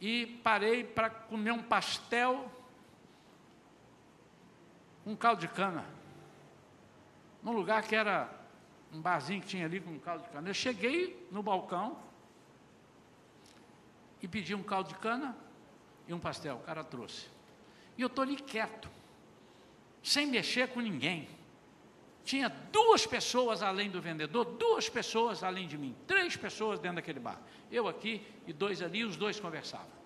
e parei para comer um pastel um caldo de cana. Num lugar que era um barzinho que tinha ali com um caldo de cana. Eu cheguei no balcão e pedi um caldo de cana e um pastel. O cara trouxe. E eu estou ali quieto, sem mexer com ninguém. Tinha duas pessoas além do vendedor, duas pessoas além de mim, três pessoas dentro daquele bar. Eu aqui e dois ali, os dois conversavam.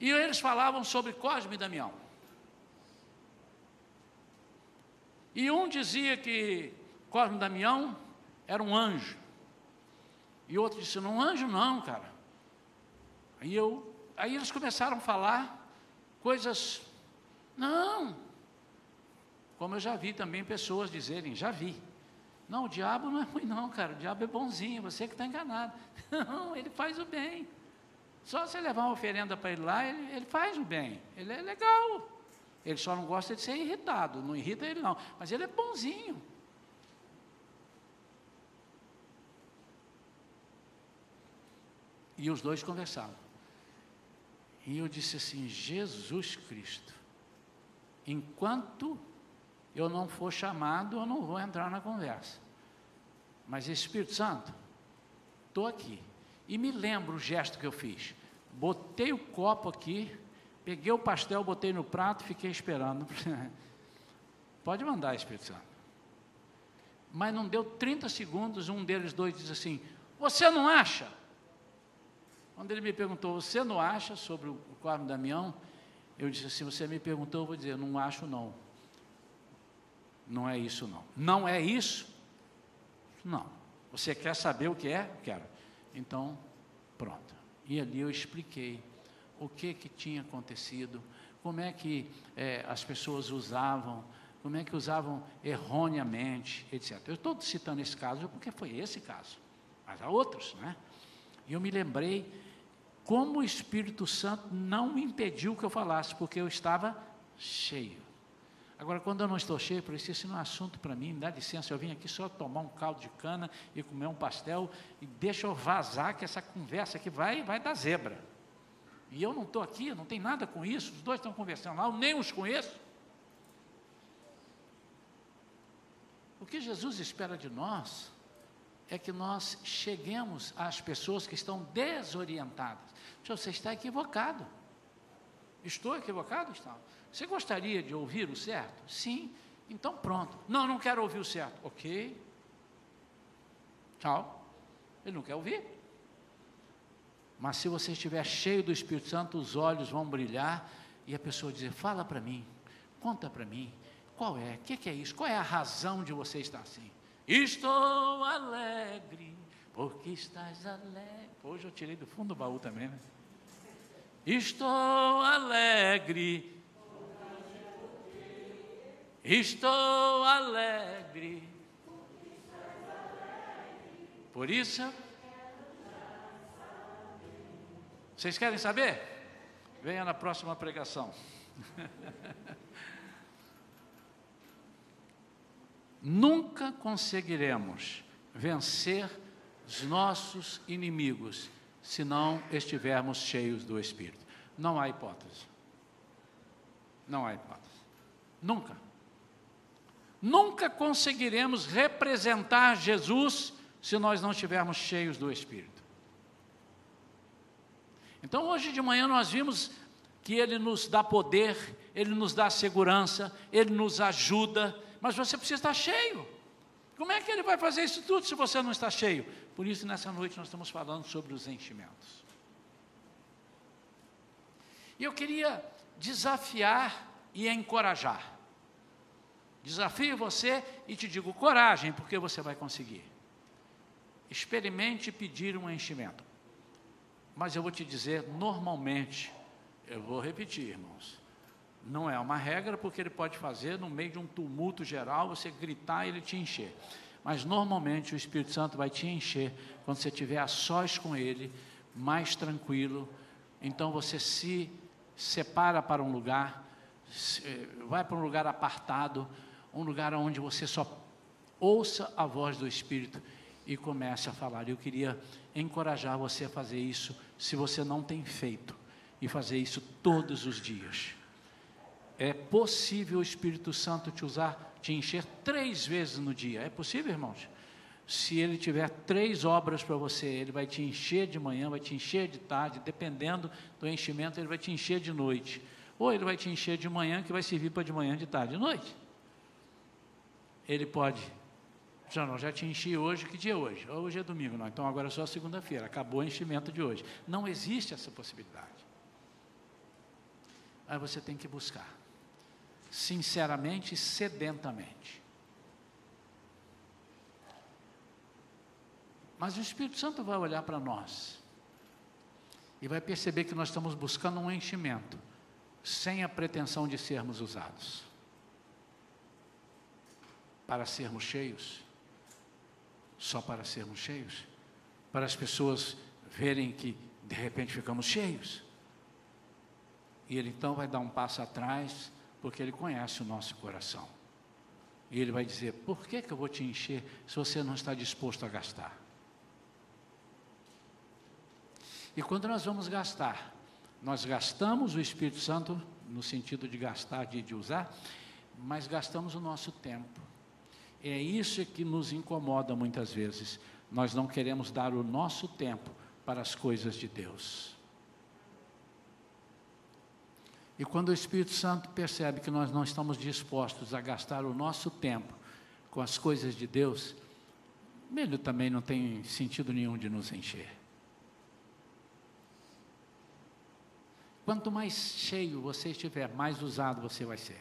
E eles falavam sobre Cosme e Damião. E um dizia que Cosme e Damião era um anjo. E outro disse, não, um anjo não, cara. Aí, eu, aí eles começaram a falar coisas, não. Como eu já vi também pessoas dizerem, já vi. Não, o diabo não é ruim não, cara, o diabo é bonzinho, você que está enganado. Não, ele faz o bem. Só você levar uma oferenda para ele lá, ele, ele faz o bem. Ele é legal. Ele só não gosta de ser irritado. Não irrita ele, não. Mas ele é bonzinho. E os dois conversavam. E eu disse assim: Jesus Cristo, enquanto eu não for chamado, eu não vou entrar na conversa. Mas Espírito Santo, estou aqui. E me lembro o gesto que eu fiz. Botei o copo aqui, peguei o pastel, botei no prato, fiquei esperando. Pode mandar, Espírito Santo. Mas não deu 30 segundos, um deles dois diz assim: Você não acha? Quando ele me perguntou, Você não acha sobre o Carmo Damião? Eu disse assim: Você me perguntou, eu vou dizer, não acho não. Não é isso não. Não é isso? Não. Você quer saber o que é? Quero. Então, pronto. E ali eu expliquei o que que tinha acontecido, como é que é, as pessoas usavam, como é que usavam erroneamente, etc. Eu estou citando esse caso porque foi esse caso, mas há outros, né? E eu me lembrei como o Espírito Santo não impediu que eu falasse, porque eu estava cheio. Agora, quando eu não estou cheio, por isso, esse não é assunto para mim, me dá licença, eu vim aqui só tomar um caldo de cana e comer um pastel, e deixa eu vazar que essa conversa aqui vai, vai dar zebra. E eu não estou aqui, eu não tenho nada com isso, os dois estão conversando lá, eu nem os conheço. O que Jesus espera de nós é que nós cheguemos às pessoas que estão desorientadas. Você está equivocado. Estou equivocado? Está. Você gostaria de ouvir o certo? Sim. Então pronto. Não, não quero ouvir o certo. Ok. Tchau. Ele não quer ouvir. Mas se você estiver cheio do Espírito Santo, os olhos vão brilhar e a pessoa dizer: Fala para mim, conta para mim, qual é, o que, que é isso, qual é a razão de você estar assim? Estou alegre, porque estás alegre. Hoje eu tirei do fundo do baú também, né? Estou alegre Estou alegre. Por isso, Vocês querem saber? Venha na próxima pregação. Nunca conseguiremos vencer os nossos inimigos se não estivermos cheios do Espírito. Não há hipótese. Não há hipótese. Nunca. Nunca conseguiremos representar Jesus se nós não estivermos cheios do Espírito. Então, hoje de manhã nós vimos que Ele nos dá poder, Ele nos dá segurança, Ele nos ajuda, mas você precisa estar cheio. Como é que Ele vai fazer isso tudo se você não está cheio? Por isso, nessa noite, nós estamos falando sobre os enchimentos. E eu queria desafiar e encorajar. Desafio você e te digo coragem, porque você vai conseguir. Experimente pedir um enchimento. Mas eu vou te dizer, normalmente, eu vou repetir, irmãos, não é uma regra, porque ele pode fazer no meio de um tumulto geral, você gritar e ele te encher. Mas normalmente o Espírito Santo vai te encher quando você estiver a sós com ele, mais tranquilo. Então você se separa para um lugar, vai para um lugar apartado, um lugar onde você só ouça a voz do Espírito e comece a falar. Eu queria encorajar você a fazer isso, se você não tem feito, e fazer isso todos os dias. É possível o Espírito Santo te usar, te encher três vezes no dia. É possível, irmãos? Se ele tiver três obras para você, ele vai te encher de manhã, vai te encher de tarde, dependendo do enchimento, ele vai te encher de noite. Ou ele vai te encher de manhã, que vai servir para de manhã, de tarde, de noite ele pode. Já não, já te enchi hoje, que dia é hoje? Hoje é domingo, não, então agora é só segunda-feira, acabou o enchimento de hoje. Não existe essa possibilidade. Aí você tem que buscar, sinceramente e sedentamente. Mas o Espírito Santo vai olhar para nós e vai perceber que nós estamos buscando um enchimento, sem a pretensão de sermos usados para sermos cheios, só para sermos cheios, para as pessoas verem que de repente ficamos cheios. E ele então vai dar um passo atrás, porque ele conhece o nosso coração. E ele vai dizer: Por que, que eu vou te encher se você não está disposto a gastar? E quando nós vamos gastar, nós gastamos o Espírito Santo, no sentido de gastar, de, de usar, mas gastamos o nosso tempo. É isso que nos incomoda muitas vezes. Nós não queremos dar o nosso tempo para as coisas de Deus. E quando o Espírito Santo percebe que nós não estamos dispostos a gastar o nosso tempo com as coisas de Deus, ele também não tem sentido nenhum de nos encher. Quanto mais cheio você estiver, mais usado você vai ser.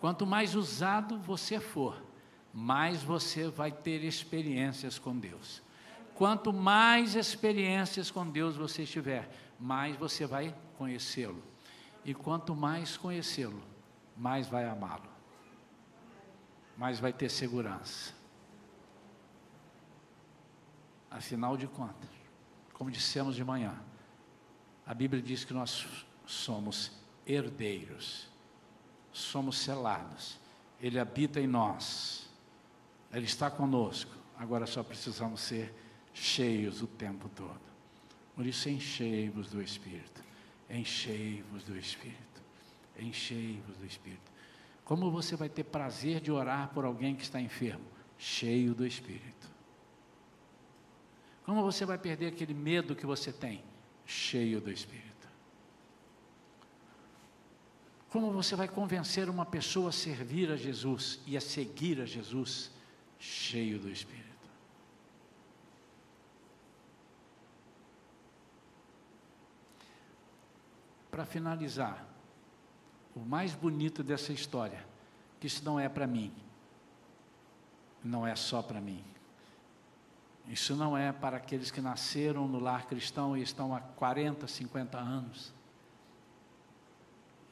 Quanto mais usado você for, mais você vai ter experiências com Deus. Quanto mais experiências com Deus você tiver, mais você vai conhecê-lo. E quanto mais conhecê-lo, mais vai amá-lo. Mais vai ter segurança. Afinal de contas, como dissemos de manhã, a Bíblia diz que nós somos herdeiros somos selados. Ele habita em nós. Ele está conosco. Agora só precisamos ser cheios o tempo todo. Por isso, enchei-vos do Espírito. Enchei-vos do Espírito. Enchei-vos do Espírito. Como você vai ter prazer de orar por alguém que está enfermo? Cheio do Espírito. Como você vai perder aquele medo que você tem? Cheio do Espírito. Como você vai convencer uma pessoa a servir a Jesus e a seguir a Jesus cheio do Espírito? Para finalizar, o mais bonito dessa história, que isso não é para mim, não é só para mim. Isso não é para aqueles que nasceram no lar cristão e estão há 40, 50 anos.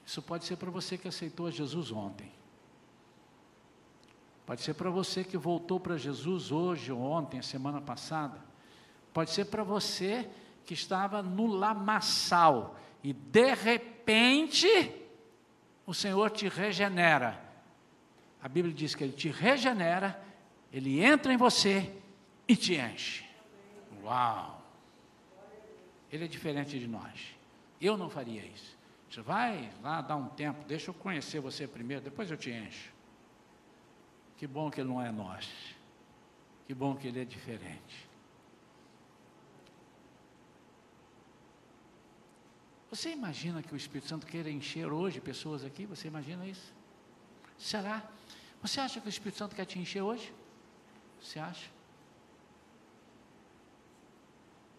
Isso pode ser para você que aceitou Jesus ontem. Pode ser para você que voltou para Jesus hoje, ou ontem, a semana passada. Pode ser para você que estava no lamaçal e de repente o Senhor te regenera. A Bíblia diz que ele te regenera, ele entra em você e te enche. Uau! Ele é diferente de nós. Eu não faria isso. Você vai lá dar um tempo, deixa eu conhecer você primeiro, depois eu te encho. Que bom que ele não é nós. Que bom que ele é diferente. Você imagina que o Espírito Santo queira encher hoje pessoas aqui? Você imagina isso? Será? Você acha que o Espírito Santo quer te encher hoje? Você acha?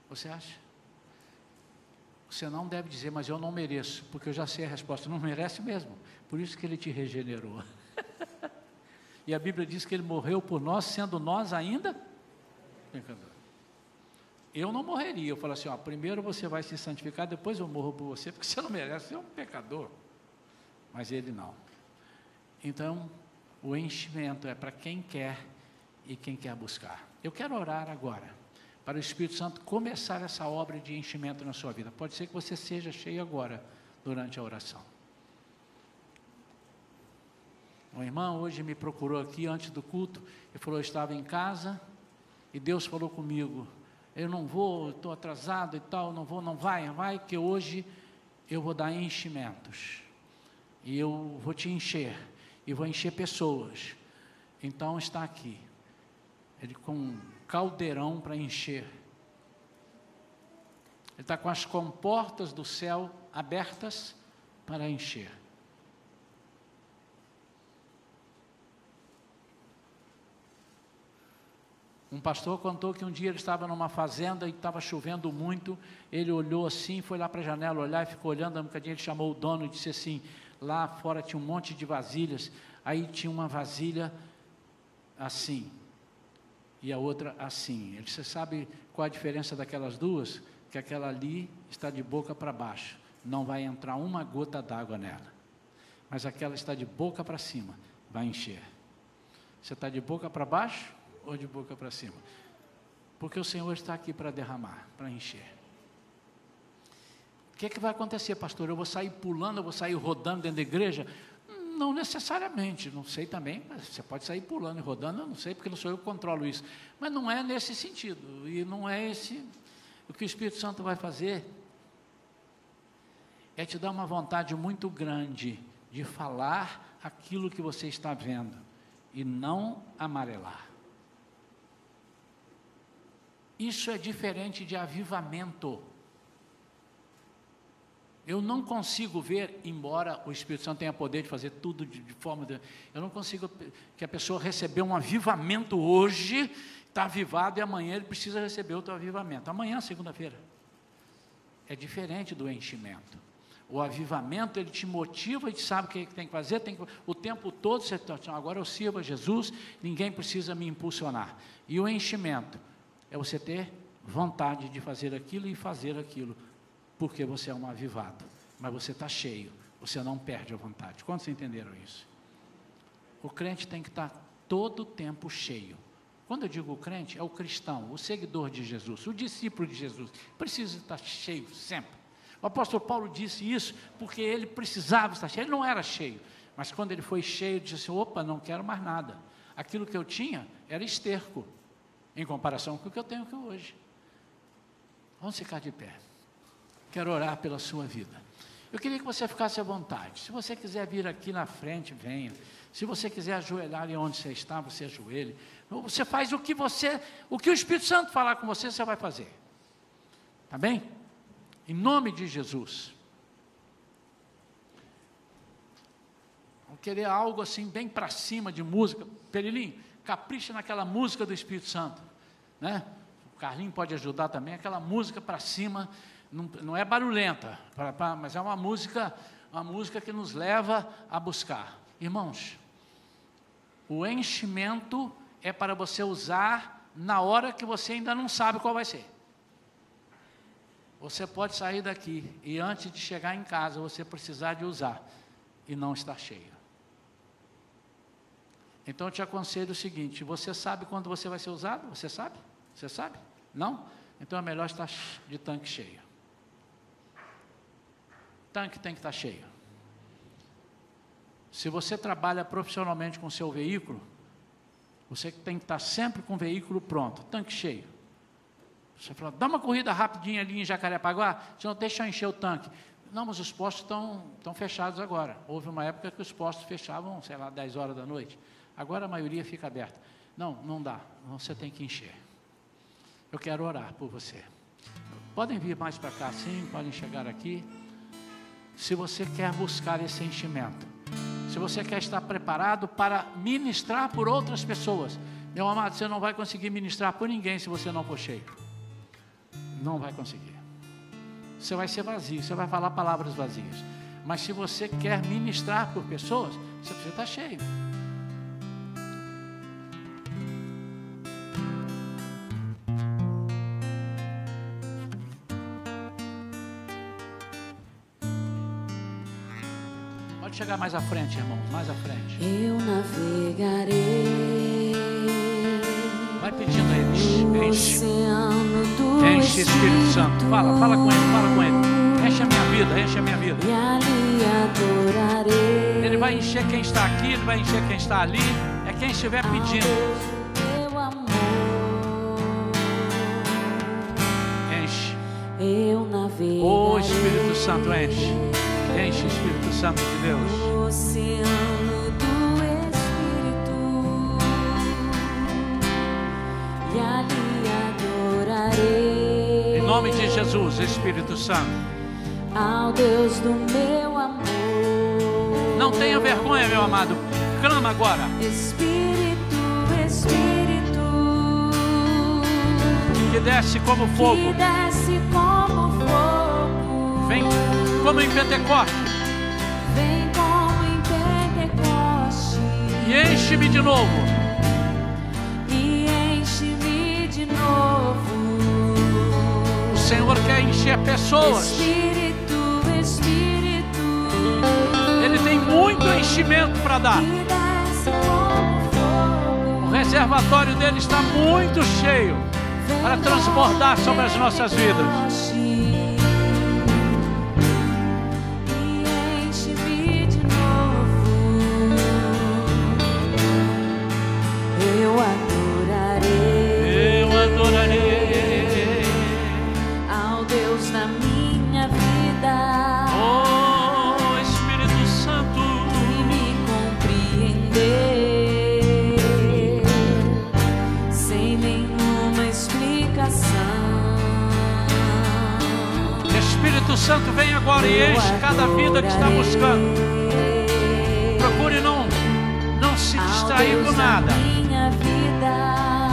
Você acha? Você não deve dizer, mas eu não mereço, porque eu já sei a resposta. Não merece mesmo. Por isso que ele te regenerou. e a Bíblia diz que ele morreu por nós, sendo nós ainda pecadores. Eu não morreria. Eu falo assim: ó, primeiro você vai se santificar, depois eu morro por você, porque você não merece, você é um pecador. Mas ele não. Então, o enchimento é para quem quer e quem quer buscar. Eu quero orar agora para o Espírito Santo começar essa obra de enchimento na sua vida. Pode ser que você seja cheio agora, durante a oração. Uma irmã hoje me procurou aqui antes do culto e falou: eu estava em casa e Deus falou comigo eu não vou, estou atrasado e tal, não vou, não vai, vai, que hoje eu vou dar enchimentos. E eu vou te encher, e vou encher pessoas. Então está aqui. Ele com um caldeirão para encher. Ele está com as comportas do céu abertas para encher. Um pastor contou que um dia ele estava numa fazenda e estava chovendo muito. Ele olhou assim, foi lá para a janela olhar e ficou olhando. Um bocadinho ele chamou o dono e disse assim: lá fora tinha um monte de vasilhas. Aí tinha uma vasilha assim e a outra assim. Ele disse: sabe qual a diferença daquelas duas? Que aquela ali está de boca para baixo, não vai entrar uma gota d'água nela. Mas aquela está de boca para cima, vai encher. Você está de boca para baixo? Ou de boca para cima? Porque o Senhor está aqui para derramar, para encher. O que, é que vai acontecer, pastor? Eu vou sair pulando, eu vou sair rodando dentro da igreja? Não necessariamente, não sei também, você pode sair pulando e rodando, eu não sei, porque não sou eu que controlo isso. Mas não é nesse sentido, e não é esse. O que o Espírito Santo vai fazer é te dar uma vontade muito grande de falar aquilo que você está vendo e não amarelar. Isso é diferente de avivamento. Eu não consigo ver, embora o Espírito Santo tenha poder de fazer tudo de, de forma. De, eu não consigo que a pessoa recebeu um avivamento hoje, está avivado e amanhã ele precisa receber outro avivamento. Amanhã, segunda-feira. É diferente do enchimento. O avivamento, ele te motiva e sabe o que tem que fazer, tem que, o tempo todo você está, agora eu sirvo a Jesus, ninguém precisa me impulsionar. E o enchimento, é você ter vontade de fazer aquilo e fazer aquilo, porque você é um avivado, mas você está cheio, você não perde a vontade. Quantos entenderam isso? O crente tem que estar tá todo o tempo cheio. Quando eu digo crente, é o cristão, o seguidor de Jesus, o discípulo de Jesus, precisa estar cheio sempre. O apóstolo Paulo disse isso porque ele precisava estar cheio, ele não era cheio, mas quando ele foi cheio, disse: assim, opa, não quero mais nada. Aquilo que eu tinha era esterco em comparação com o que eu tenho aqui hoje. Vamos ficar de pé. Quero orar pela sua vida. Eu queria que você ficasse à vontade. Se você quiser vir aqui na frente, venha. Se você quiser ajoelhar em onde você está, você ajoelhe. Você faz o que você, o que o Espírito Santo falar com você, você vai fazer. Tá bem? Em nome de Jesus. Vamos querer algo assim bem para cima de música. Perilinho, capricha naquela música do Espírito Santo, né? O Carlinho pode ajudar também, aquela música para cima, não, não, é barulhenta, pra, pra, mas é uma música, uma música que nos leva a buscar. Irmãos, o enchimento é para você usar na hora que você ainda não sabe qual vai ser. Você pode sair daqui e antes de chegar em casa você precisar de usar e não estar cheio. Então eu te aconselho o seguinte: você sabe quando você vai ser usado? Você sabe? Você sabe? Não? Então é melhor estar de tanque cheio. Tanque tem que estar cheio. Se você trabalha profissionalmente com seu veículo, você tem que estar sempre com o veículo pronto, tanque cheio. Você fala, dá uma corrida rapidinha ali em Jacarepaguá, senão deixa eu encher o tanque. Não, mas os postos estão, estão fechados agora. Houve uma época que os postos fechavam, sei lá, 10 horas da noite. Agora a maioria fica aberta. Não, não dá. Você tem que encher. Eu quero orar por você. Podem vir mais para cá, sim, podem chegar aqui. Se você quer buscar esse enchimento, se você quer estar preparado para ministrar por outras pessoas, meu amado, você não vai conseguir ministrar por ninguém se você não for cheio. Não vai conseguir. Você vai ser vazio, você vai falar palavras vazias. Mas se você quer ministrar por pessoas, você precisa estar cheio. Chegar mais à frente, irmãos, mais à frente. Eu navegarei. Vai pedindo no Enche, enche Espírito Santo. Fala, fala com ele, fala com ele. Enche a minha vida, enche a minha vida. E ali adorarei. Ele vai encher quem está aqui, ele vai encher quem está ali. É quem estiver pedindo. Teu amor. Enche. Eu navegarei. Ô Espírito Santo, enche. Enche, Espírito Santo de Deus. no oceano do Espírito. E ali adorarei. Em nome de Jesus, Espírito Santo. Ao Deus do meu amor. Não tenha vergonha, meu amado. Clama agora. Espírito, Espírito, Que desce como que fogo. desce como fogo, Vem como em Pentecostes. vem como em Pentecoste E enche-me de novo. e enche-me de novo. O Senhor quer encher pessoas. Espírito, Espírito, Ele tem muito enchimento para dar. O reservatório dele está muito cheio para transbordar sobre as nossas vidas. Santo, vem agora e enche cada vida que está buscando. Procure não, não se distrair com nada.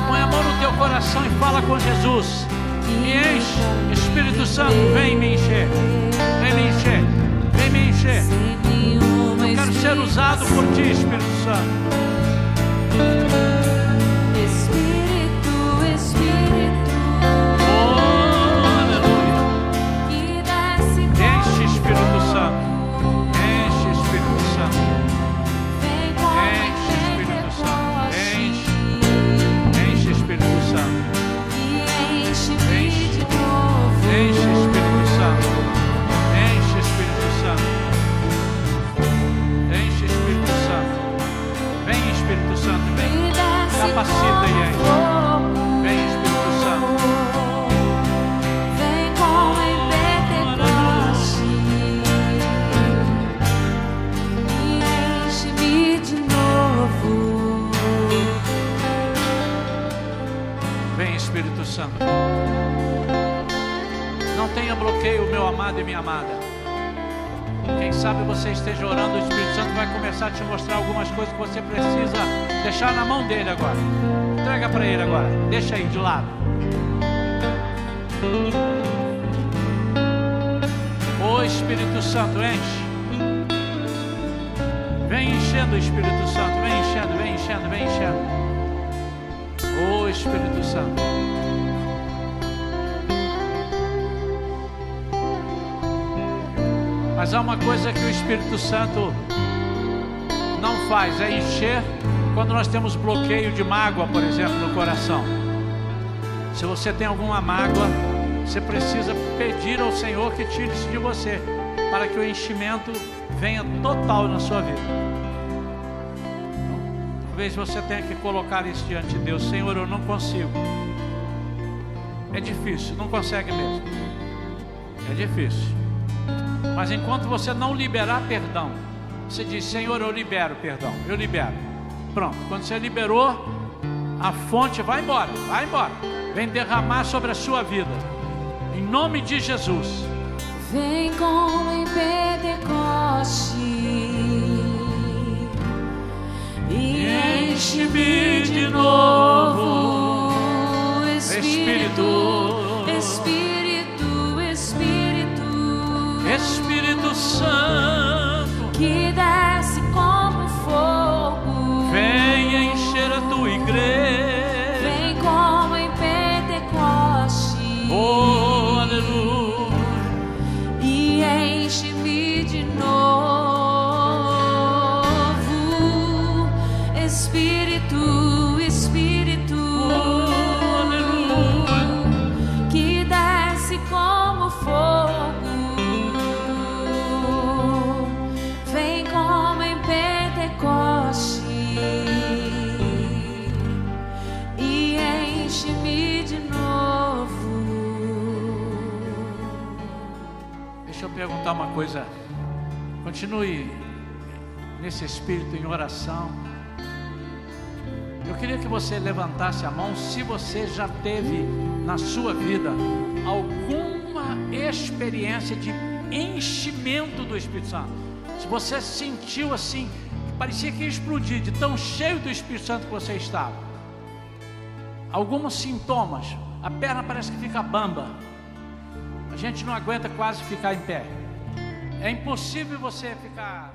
Põe a mão no teu coração e fala com Jesus. E enche. Espírito Santo, vem me encher. Vem me encher. Vem me encher. Eu quero ser usado por ti, Espírito Santo. Há uma coisa que o Espírito Santo não faz, é encher quando nós temos bloqueio de mágoa, por exemplo, no coração. Se você tem alguma mágoa, você precisa pedir ao Senhor que tire isso de você, para que o enchimento venha total na sua vida. Talvez você tenha que colocar isso diante de Deus. Senhor, eu não consigo. É difícil, não consegue mesmo. É difícil. Mas enquanto você não liberar perdão, você diz: Senhor, eu libero perdão, eu libero. Pronto, quando você liberou, a fonte vai embora, vai embora. Vem derramar sobre a sua vida. Em nome de Jesus. Vem como em Pentecoste e enche-me de novo, Espírito, Espírito, Santo, que desce perguntar uma coisa. Continue nesse espírito em oração. Eu queria que você levantasse a mão se você já teve na sua vida alguma experiência de enchimento do Espírito Santo. Se você sentiu assim, parecia que ia explodir, de tão cheio do Espírito Santo que você estava. Alguns sintomas, a perna parece que fica bamba, a gente não aguenta quase ficar em pé. É impossível você ficar